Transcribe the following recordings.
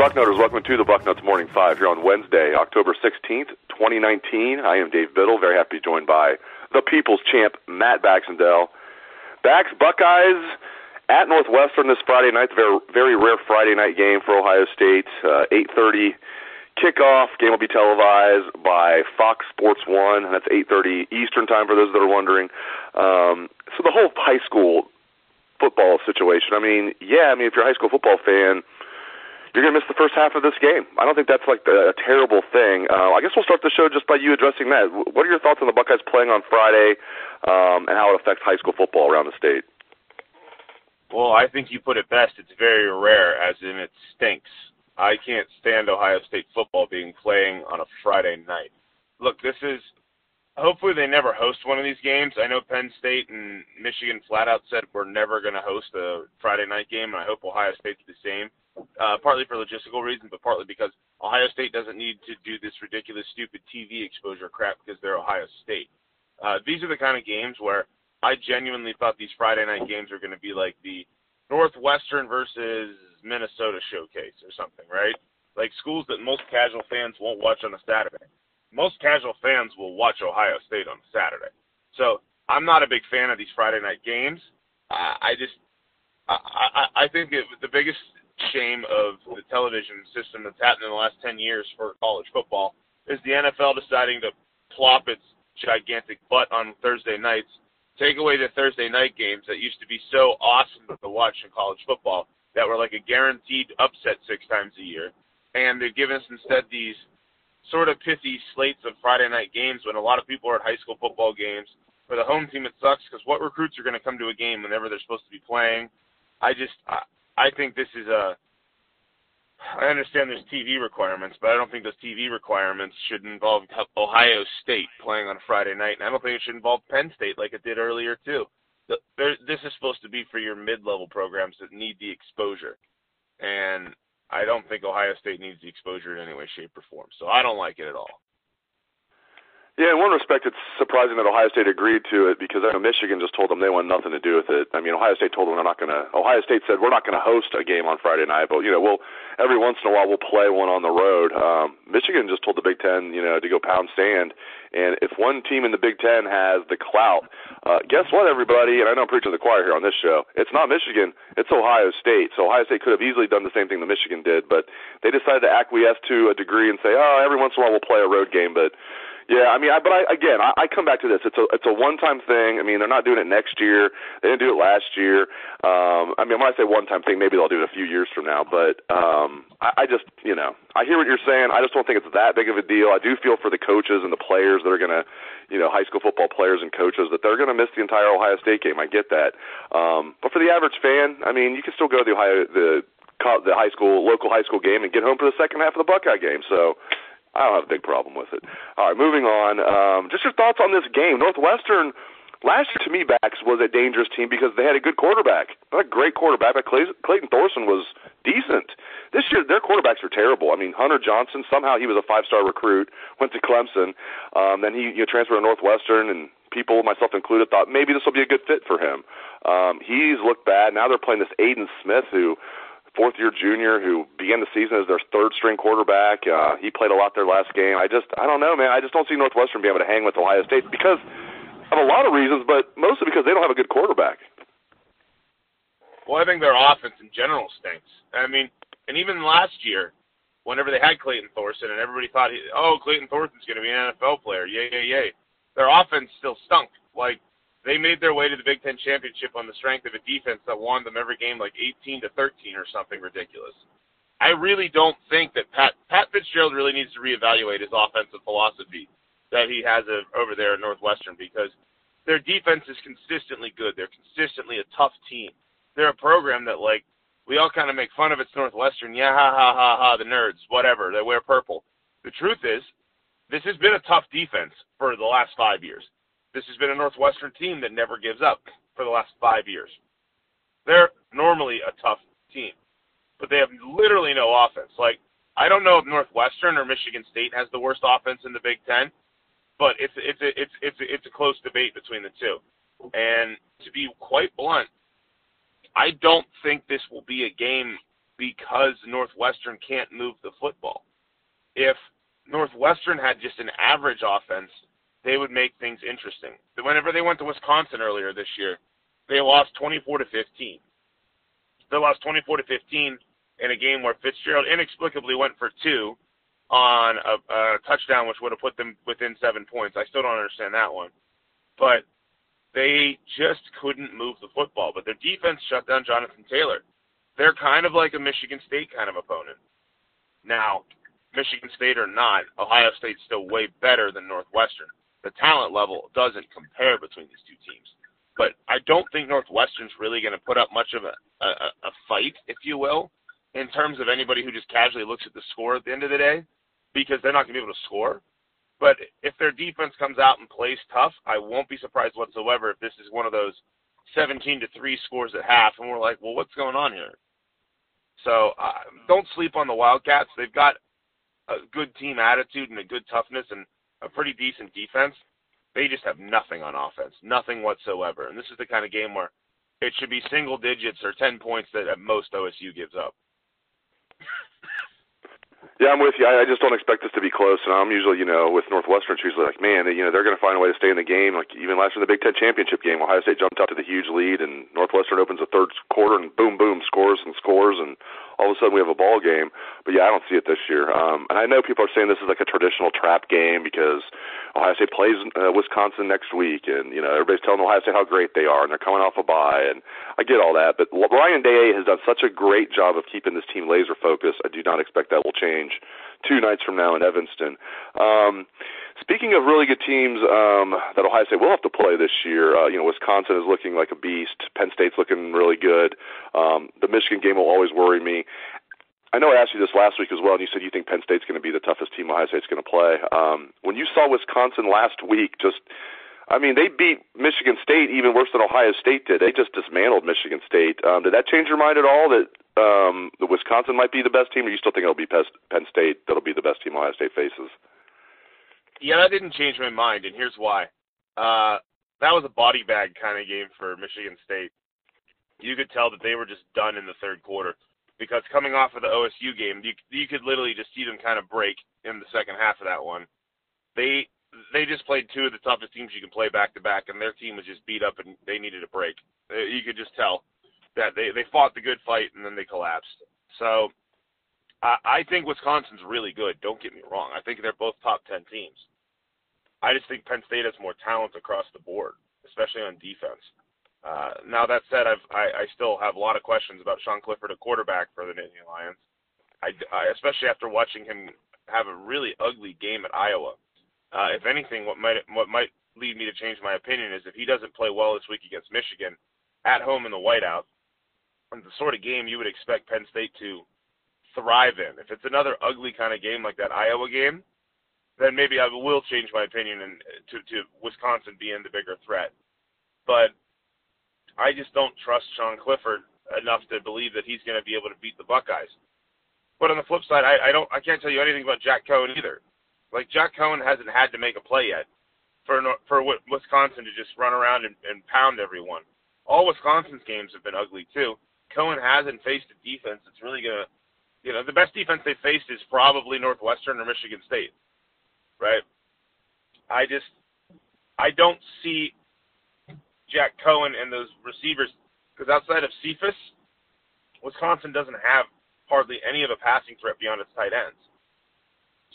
Bucknoters. Welcome to the Bucknuts Morning Five here on Wednesday, October 16th, 2019. I am Dave Biddle. Very happy to be joined by the People's Champ, Matt Baxendale. Bax, Buckeyes at Northwestern this Friday night. Very, very rare Friday night game for Ohio State. Uh, 8:30 kickoff. Game will be televised by Fox Sports One. And that's 8:30 Eastern time for those that are wondering. Um, so the whole high school football situation. I mean, yeah. I mean, if you're a high school football fan you're going to miss the first half of this game. I don't think that's like a, a terrible thing. Uh, I guess we'll start the show just by you addressing that. What are your thoughts on the Buckeyes playing on Friday um, and how it affects high school football around the state? Well, I think you put it best. It's very rare, as in it stinks. I can't stand Ohio State football being playing on a Friday night. Look, this is hopefully they never host one of these games. I know Penn State and Michigan flat out said we're never going to host a Friday night game, and I hope Ohio State's the same uh, partly for logistical reasons, but partly because Ohio State doesn't need to do this ridiculous, stupid TV exposure crap because they're Ohio State. Uh, these are the kind of games where I genuinely thought these Friday night games are going to be like the Northwestern versus Minnesota showcase or something, right? Like schools that most casual fans won't watch on a Saturday. Most casual fans will watch Ohio State on a Saturday. So I'm not a big fan of these Friday night games. Uh, I just I, I, I think it, the biggest shame of the television system that's happened in the last 10 years for college football is the NFL deciding to plop its gigantic butt on Thursday nights, take away the Thursday night games that used to be so awesome to watch in college football that were like a guaranteed upset six times a year. And they've given us instead these sort of pithy slates of Friday night games when a lot of people are at high school football games. For the home team, it sucks because what recruits are going to come to a game whenever they're supposed to be playing? I just, think this is a. I understand there's TV requirements, but I don't think those TV requirements should involve Ohio State playing on a Friday night, and I don't think it should involve Penn State like it did earlier too. This is supposed to be for your mid-level programs that need the exposure, and I don't think Ohio State needs the exposure in any way, shape, or form. So I don't like it at all. Yeah, in one respect, it's surprising that Ohio State agreed to it because I know Michigan just told them they want nothing to do with it. I mean, Ohio State told them they're not going to. Ohio State said we're not going to host a game on Friday night, but you know, we'll every once in a while we'll play one on the road. Um, Michigan just told the Big Ten, you know, to go pound sand. And if one team in the Big Ten has the clout, uh, guess what, everybody? And I know I'm preaching to the choir here on this show. It's not Michigan. It's Ohio State. So Ohio State could have easily done the same thing that Michigan did, but they decided to acquiesce to a degree and say, oh, every once in a while we'll play a road game, but yeah, I mean, I, but I, again, I, I come back to this. It's a it's a one time thing. I mean, they're not doing it next year. They didn't do it last year. Um, I mean, when I say one time thing, maybe they'll do it a few years from now. But um, I, I just, you know, I hear what you're saying. I just don't think it's that big of a deal. I do feel for the coaches and the players that are going to, you know, high school football players and coaches that they're going to miss the entire Ohio State game. I get that. Um, but for the average fan, I mean, you can still go to the Ohio the the high school local high school game and get home for the second half of the Buckeye game. So I don't have a big problem with it. All right, moving on. Um, just your thoughts on this game. Northwestern last year to me, Bax was a dangerous team because they had a good quarterback, not a great quarterback, but Clayton Thorson was decent. This year, their quarterbacks are terrible. I mean, Hunter Johnson somehow he was a five-star recruit, went to Clemson, um, then he you know, transferred to Northwestern, and people, myself included, thought maybe this will be a good fit for him. Um, he's looked bad. Now they're playing this Aidan Smith, who fourth year junior who began the season as their third string quarterback. Uh, he played a lot their last game. I just, I don't know, man. I just don't see Northwestern being able to hang with Ohio State because of a lot of reasons, but mostly because they don't have a good quarterback. Well, I think their offense in general stinks. I mean, and even last year, whenever they had Clayton Thorson, and everybody thought, he, oh, Clayton Thorson's going to be an NFL player. Yay, yay, yay. Their offense still stunk. Like, they made their way to the Big Ten championship on the strength of a defense that won them every game like 18 to 13 or something ridiculous. I really don't think that Pat Pat Fitzgerald really needs to reevaluate his offensive philosophy that he has a, over there at Northwestern because their defense is consistently good. They're consistently a tough team. They're a program that like we all kind of make fun of. It's Northwestern, yeah, ha ha ha ha, the nerds, whatever. They wear purple. The truth is, this has been a tough defense for the last five years. This has been a Northwestern team that never gives up for the last five years. They're normally a tough team, but they have literally no offense. Like I don't know if Northwestern or Michigan State has the worst offense in the Big Ten, but it's it's a, it's it's a, it's a close debate between the two. And to be quite blunt, I don't think this will be a game because Northwestern can't move the football. If Northwestern had just an average offense, they would make things interesting. Whenever they went to Wisconsin earlier this year, they lost 24 to 15. They lost 24 to 15 in a game where Fitzgerald inexplicably went for two on a, a touchdown, which would have put them within seven points. I still don't understand that one, but they just couldn't move the football. But their defense shut down Jonathan Taylor. They're kind of like a Michigan State kind of opponent. Now, Michigan State or not, Ohio State's still way better than Northwestern. The talent level doesn't compare between these two teams. But I don't think Northwestern's really going to put up much of a, a, a fight, if you will, in terms of anybody who just casually looks at the score at the end of the day, because they're not going to be able to score. But if their defense comes out and plays tough, I won't be surprised whatsoever if this is one of those 17 to 3 scores at half, and we're like, well, what's going on here? So uh, don't sleep on the Wildcats. They've got a good team attitude and a good toughness and a pretty decent defense. They just have nothing on offense, nothing whatsoever. And this is the kind of game where it should be single digits or 10 points that at most OSU gives up. Yeah, I'm with you. I, I just don't expect this to be close. And I'm usually, you know, with Northwestern, it's usually like, man, you know, they're going to find a way to stay in the game. Like even last year, in the Big Ten championship game, Ohio State jumped out to the huge lead, and Northwestern opens the third quarter and boom, boom, scores and scores, and all of a sudden we have a ball game. But yeah, I don't see it this year. Um, and I know people are saying this is like a traditional trap game because Ohio State plays uh, Wisconsin next week, and you know everybody's telling Ohio State how great they are, and they're coming off a bye, and I get all that. But Ryan Day has done such a great job of keeping this team laser focused. I do not expect that will change two nights from now in Evanston. Um, speaking of really good teams um, that Ohio State will have to play this year, uh, you know, Wisconsin is looking like a beast. Penn State's looking really good. Um, the Michigan game will always worry me. I know I asked you this last week as well, and you said you think Penn State's going to be the toughest team Ohio State's going to play. Um, when you saw Wisconsin last week, just I mean, they beat Michigan State even worse than Ohio State did. They just dismantled Michigan State. Um, did that change your mind at all? That um, the Wisconsin might be the best team, or you still think it'll be Penn State that'll be the best team Ohio State faces? Yeah, that didn't change my mind, and here's why. Uh, that was a body bag kind of game for Michigan State. You could tell that they were just done in the third quarter because coming off of the OSU game, you you could literally just see them kind of break in the second half of that one. They they just played two of the toughest teams you can play back to back, and their team was just beat up and they needed a break. Uh, you could just tell that they they fought the good fight and then they collapsed. So I, I think Wisconsin's really good. Don't get me wrong. I think they're both top ten teams. I just think Penn State has more talent across the board, especially on defense. Uh, now that said, I've, I, I still have a lot of questions about Sean Clifford, a quarterback for the Nittany Lions. I, I, especially after watching him have a really ugly game at Iowa. Uh, if anything, what might what might lead me to change my opinion is if he doesn't play well this week against Michigan, at home in the whiteout, and the sort of game you would expect Penn State to thrive in. If it's another ugly kind of game like that Iowa game, then maybe I will change my opinion and to to Wisconsin being the bigger threat. But I just don't trust Sean Clifford enough to believe that he's going to be able to beat the Buckeyes. But on the flip side, I, I don't I can't tell you anything about Jack Coan either. Like Jack Coan hasn't had to make a play yet for for Wisconsin to just run around and, and pound everyone. All Wisconsin's games have been ugly too. Coan hasn't faced a defense that's really gonna, you know, the best defense they faced is probably Northwestern or Michigan State, right? I just, I don't see Jack Coan and those receivers because outside of Cephus, Wisconsin doesn't have hardly any of a passing threat beyond its tight ends.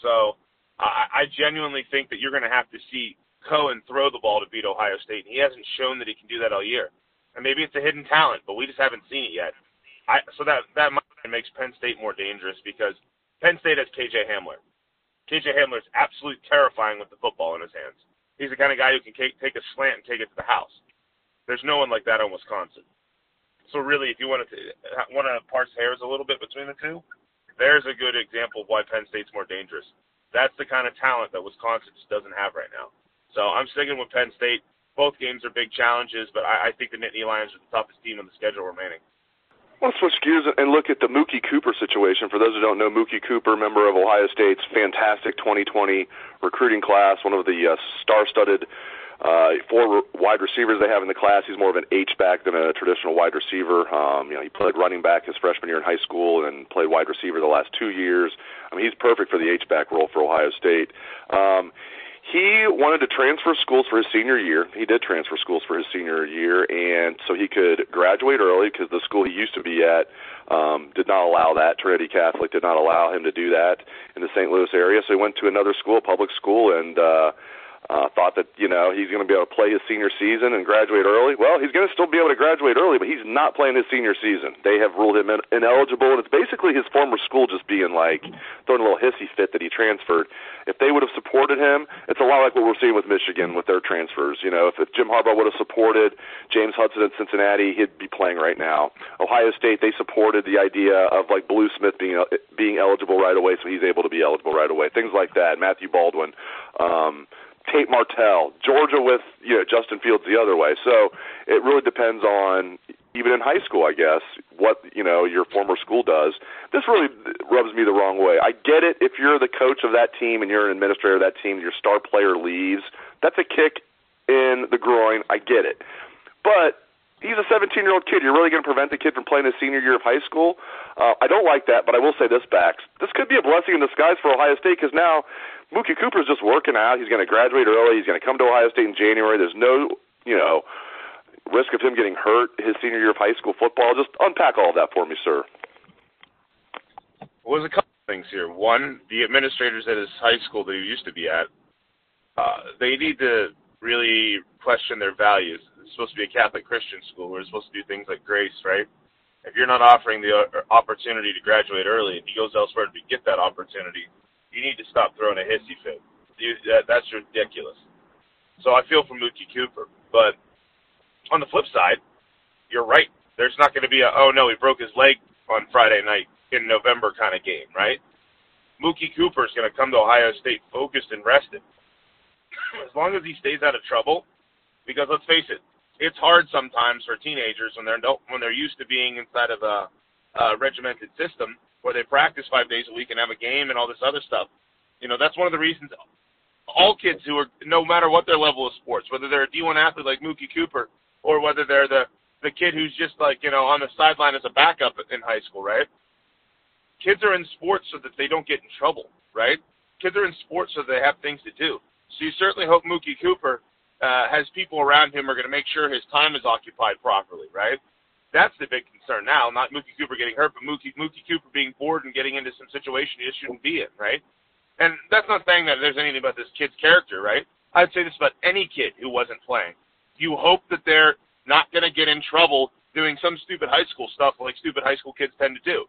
So I, I genuinely think that you're going to have to see Coan throw the ball to beat Ohio State. And he hasn't shown that he can do that all year. And maybe it's a hidden talent, but we just haven't seen it yet. I, so that that makes Penn State more dangerous because Penn State has KJ Hamler. KJ Hamler is absolutely terrifying with the football in his hands. He's the kind of guy who can take, take a slant and take it to the house. There's no one like that on Wisconsin. So really, if you want to want to parse hairs a little bit between the two, there's a good example of why Penn State's more dangerous. That's the kind of talent that Wisconsin just doesn't have right now. So I'm sticking with Penn State. Both games are big challenges, but I, I think the Nittany Lions are the toughest team on the schedule remaining. Want to switch gears and look at the Mookie Cooper situation. For those who don't know, Mookie Cooper, member of Ohio State's fantastic 2020 recruiting class, one of the uh, star-studded uh, four wide receivers they have in the class. He's more of an H back than a traditional wide receiver. Um, you know, he played running back his freshman year in high school and played wide receiver the last two years. I mean, he's perfect for the H back role for Ohio State. Um, he wanted to transfer schools for his senior year. He did transfer schools for his senior year, and so he could graduate early because the school he used to be at um, did not allow that. Trinity Catholic did not allow him to do that in the St. Louis area. So he went to another school, public school, and uh, uh, thought that you know he's going to be able to play his senior season and graduate early. Well, he's going to still be able to graduate early, but he's not playing his senior season. They have ruled him in- ineligible, and it's basically his former school just being like throwing a little hissy fit that he transferred. If they would have supported him, it's a lot like what we're seeing with Michigan with their transfers. You know, if, if Jim Harbaugh would have supported James Hudson at Cincinnati, he'd be playing right now. Ohio State, they supported the idea of like Blue Smith being being eligible right away, so he's able to be eligible right away. Things like that. Matthew Baldwin. Um, Tate Martell, Georgia with you know Justin Fields the other way. So it really depends on even in high school, I guess, what you know your former school does. This really rubs me the wrong way. I get it if you're the coach of that team and you're an administrator of that team, your star player leaves. That's a kick in the groin. I get it, but he's a 17 year old kid. You're really going to prevent the kid from playing his senior year of high school? Uh, I don't like that, but I will say this, Bax. This could be a blessing in disguise for Ohio State because now Mookie Cooper's just working out. He's going to graduate early. He's going to come to Ohio State in January. There's no, you know, risk of him getting hurt his senior year of high school football. Just unpack all of that for me, sir. Well, there's a couple things here. One, the administrators at his high school that he used to be at, uh, they need to really question their values. It's supposed to be a Catholic Christian school. We're supposed to do things like grace, right? If you're not offering the uh, opportunity to graduate early, and he goes elsewhere to get that opportunity, you need to stop throwing a hissy fit. You, that, that's ridiculous. So I feel for Mookie Cooper. But on the flip side, you're right. There's not going to be a, oh no, he broke his leg on Friday night in November kind of game, right? Mookie Cooper is going to come to Ohio State focused and rested. as long as he stays out of trouble, because let's face it, it's hard sometimes for teenagers when they're when they're used to being inside of a, a regimented system where they practice five days a week and have a game and all this other stuff. You know, that's one of the reasons all kids who are, no matter what their level of sports, whether they're a D1 athlete like Mookie Cooper or whether they're the the kid who's just like you know on the sideline as a backup in high school, right? Kids are in sports so that they don't get in trouble, right? Kids are in sports so they have things to do. So you certainly hope Mookie Cooper uh, has people around him are going to make sure his time is occupied properly, right? That's the big concern now. Not Mookie Cooper getting hurt, but Mookie Mookie Cooper being bored and getting into some situation he just shouldn't be in, right? And that's not saying that there's anything about this kid's character, right? I'd say this about any kid who wasn't playing. You hope that they're not going to get in trouble doing some stupid high school stuff like stupid high school kids tend to do.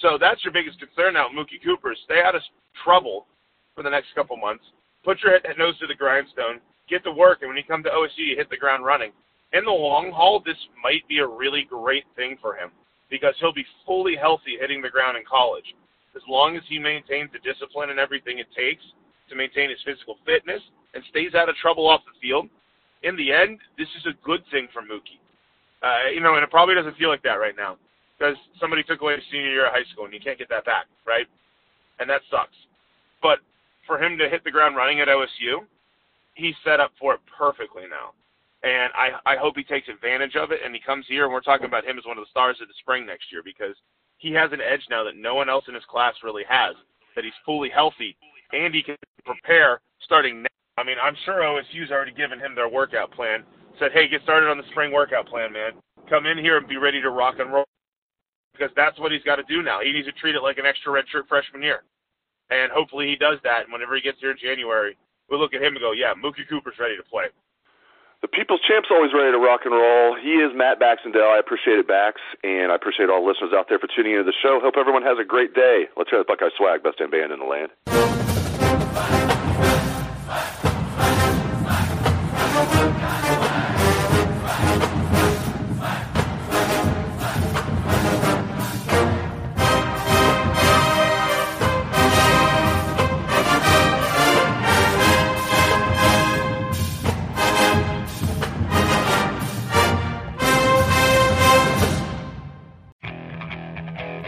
So that's your biggest concern now, Mookie Cooper. Stay out of trouble for the next couple months. Put your head, nose to the grindstone. Get to work, and when you come to OSU, you hit the ground running in the long haul, this might be a really great thing for him because he'll be fully healthy hitting the ground in college. As long as he maintains the discipline and everything it takes to maintain his physical fitness and stays out of trouble off the field, in the end, this is a good thing for Mookie. Uh, you know, and it probably doesn't feel like that right now because somebody took away his senior year of high school and you can't get that back, right? And that sucks. But for him to hit the ground running at OSU, he's set up for it perfectly now and I I hope he takes advantage of it and he comes here and we're talking about him as one of the stars of the spring next year because he has an edge now that no one else in his class really has. That he's fully healthy and he can prepare starting now. I mean, I'm sure OSU's already given him their workout plan. Said, hey, get started on the spring workout plan, man. Come in here and be ready to rock and roll. because that's what he's got to do now. He needs to treat it like an extra redshirt freshman year, and hopefully he does that. And whenever he gets here in January, we'll look at him and go, "Yeah, Mookie Cooper's ready to play." The People's Champ's always ready to rock and roll. He is Matt Baxendale. I appreciate it, Bax, and I appreciate all the listeners out there for tuning into the show. Hope everyone has a great day. Let's hear the Buckeye swag, best damn band in the land.